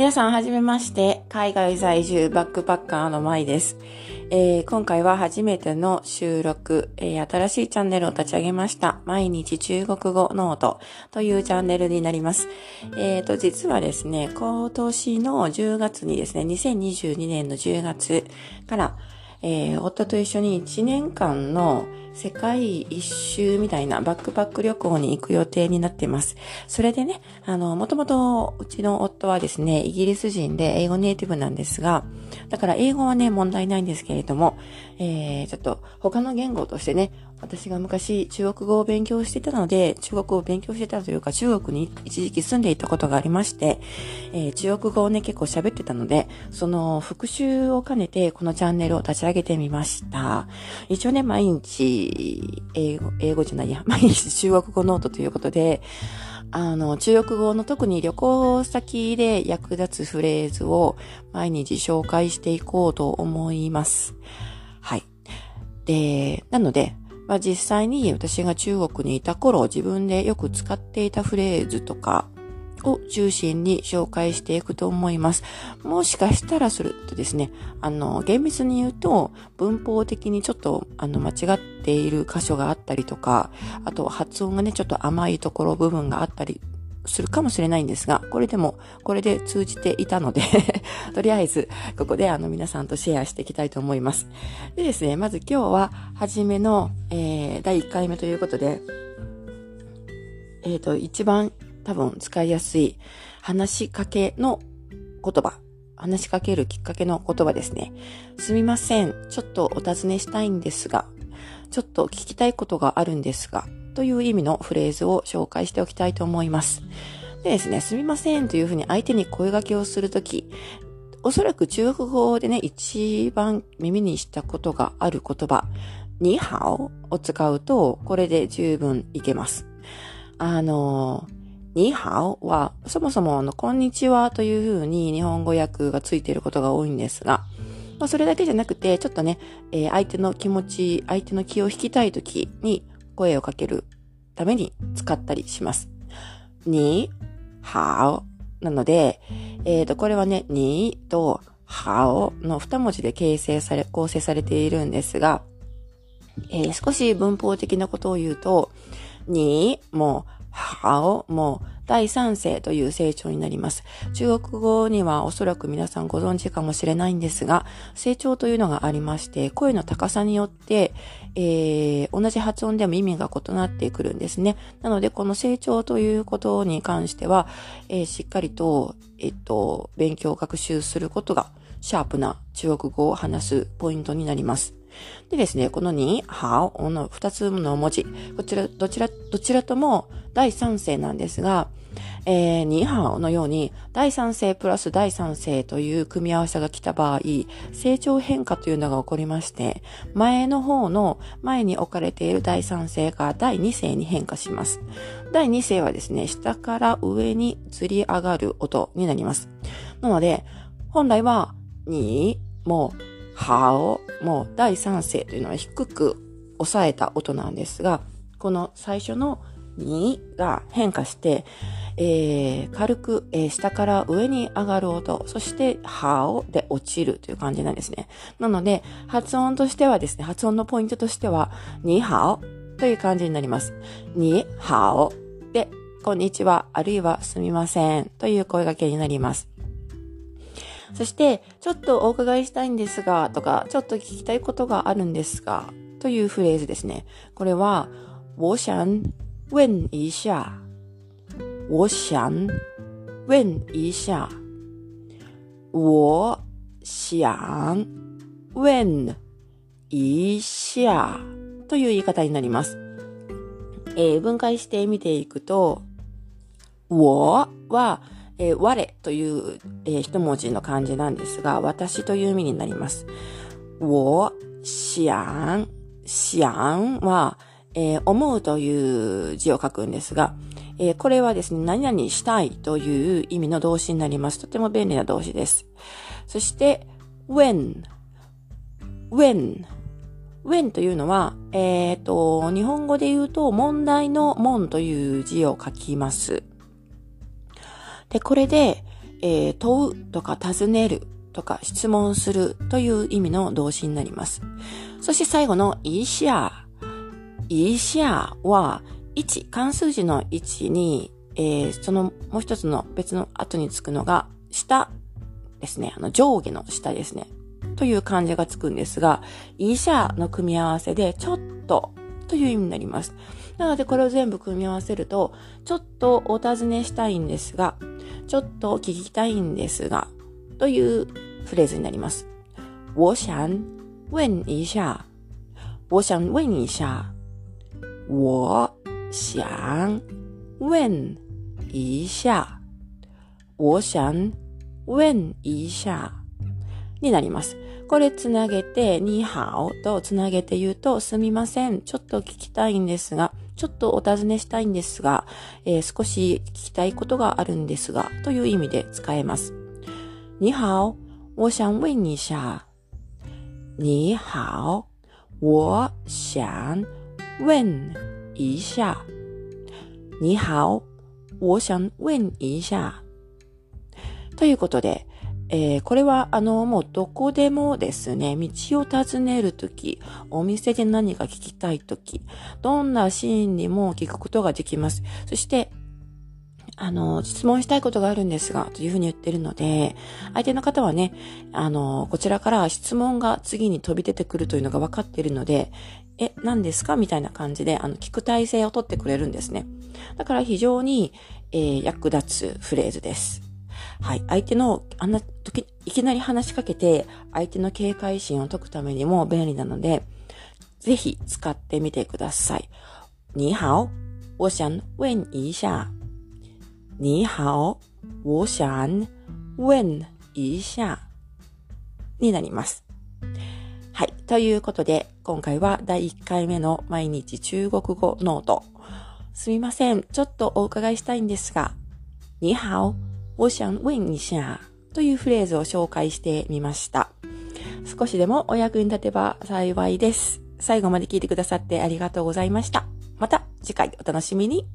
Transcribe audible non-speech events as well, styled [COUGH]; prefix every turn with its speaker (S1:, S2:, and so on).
S1: 皆さんはじめまして、海外在住バックパッカーの舞です。えー、今回は初めての収録、えー、新しいチャンネルを立ち上げました。毎日中国語ノートというチャンネルになります。えーと、実はですね、今年の10月にですね、2022年の10月から、えー、夫と一緒に1年間の世界一周みたいなバックパック旅行に行く予定になっています。それでね、あの、もともとうちの夫はですね、イギリス人で英語ネイティブなんですが、だから英語はね、問題ないんですけれども、えー、ちょっと他の言語としてね、私が昔中国語を勉強してたので、中国語を勉強してたというか、中国に一時期住んでいたことがありまして、えー、中国語をね、結構喋ってたので、その復習を兼ねて、このチャンネルを立ち上げてみました。一応ね、毎日、英語、英語じゃないや、[LAUGHS] 毎日中国語ノートということで、あの、中国語の特に旅行先で役立つフレーズを毎日紹介していこうと思います。はい。で、なので、まあ、実際に私が中国にいた頃自分でよく使っていたフレーズとかを中心に紹介していくと思います。もしかしたらするとですね、あの、厳密に言うと文法的にちょっとあの間違っている箇所があったりとか、あと発音がね、ちょっと甘いところ部分があったりするかもしれないんですが、これでも、これで通じていたので [LAUGHS] とりあえず、ここであの皆さんとシェアしていきたいと思います。でですね、まず今日は、初めの、えー、第1回目ということで、えっ、ー、と、一番多分使いやすい話しかけの言葉、話しかけるきっかけの言葉ですね。すみません。ちょっとお尋ねしたいんですが、ちょっと聞きたいことがあるんですが、という意味のフレーズを紹介しておきたいと思います。でですね、すみませんというふうに相手に声掛けをするとき、おそらく中国語でね、一番耳にしたことがある言葉、ニハオを使うと、これで十分いけます。あの、ニハオは、そもそもあの、こんにちはというふうに日本語訳がついていることが多いんですが、まあ、それだけじゃなくて、ちょっとね、えー、相手の気持ち、相手の気を引きたいときに、声をかけるために使ったりします。に、はお。なので、えっ、ー、と、これはね、にとはおの二文字で形成され、構成されているんですが、えー、少し文法的なことを言うと、にも、はおもう、第三世という成長になります。中国語にはおそらく皆さんご存知かもしれないんですが、成長というのがありまして、声の高さによって、えー、同じ発音でも意味が異なってくるんですね。なので、この成長ということに関しては、えー、しっかりと、えっと、勉強学習することが、シャープな中国語を話すポイントになります。でですね、このに、はおの二つの文字、こちら、どちら、どちらとも第三世なんですが、えー、ニーハオのように第三世プラス第三世という組み合わせが来た場合、成長変化というのが起こりまして、前の方の前に置かれている第三世が第二世に変化します。第二世はですね、下から上にずり上がる音になります。なので、本来は、に、も、はお、もう第三世というのは低く抑えた音なんですが、この最初のにが変化して、えー、軽く、えー、下から上に上がる音、そしてはおで落ちるという感じなんですね。なので、発音としてはですね、発音のポイントとしては、にはおという感じになります。にはおで、こんにちは、あるいはすみませんという声掛けになります。そして、ちょっとお伺いしたいんですが、とか、ちょっと聞きたいことがあるんですが、というフレーズですね。これは、我想问一下。我想问一下。我想問一下という言い方になります。えー、分解して見ていくと、我は、えー、我という、えー、一文字の漢字なんですが、私という意味になります。我想、想は、えー、思うという字を書くんですが、えー、これはですね、何々したいという意味の動詞になります。とても便利な動詞です。そして、when, when, when というのは、えっ、ー、と、日本語で言うと、問題の問という字を書きます。で、これで、えー、問うとか尋ねるとか質問するという意味の動詞になります。そして最後の一下。一下は、1、関数字の1に、えー、そのもう一つの別の後につくのが、下ですね。あの上下の下ですね。という漢字がつくんですが、いしゃの組み合わせで、ちょっとという意味になります。なので、これを全部組み合わせると、ちょっとお尋ねしたいんですが、ちょっと聞きたいんですが、というフレーズになります。我想问一下。我想问一下。我想问一下。我想問一下になります。これつなげて、にはおとつなげて言うと、すみません。ちょっと聞きたいんですが、ちょっとお尋ねしたいんですが、えー、少し聞きたいことがあるんですが、という意味で使えます。你好，我想问一下。你好，我想问一下。你好，我想问一下。ということで、えー、これは、あの、もうどこでもですね、道を尋ねるとき、お店で何か聞きたいとき、どんなシーンにも聞くことができます。そして、あの、質問したいことがあるんですが、というふうに言ってるので、相手の方はね、あの、こちらから質問が次に飛び出てくるというのが分かっているので、え、何ですか？みたいな感じで、あの、聞く体制をとってくれるんですね。だから非常に、えー、役立つフレーズです。はい。相手の、あんな時、いきなり話しかけて、相手の警戒心を解くためにも便利なので、ぜひ使ってみてください。你好，我想问一下。你好，我想問一下。になります。はい。ということで、今回は第1回目の毎日中国語ノート。すみません。ちょっとお伺いしたいんですが、你好。我想问一下というフレーズを紹介してみました。少しでもお役に立てば幸いです。最後まで聞いてくださってありがとうございました。また次回お楽しみに。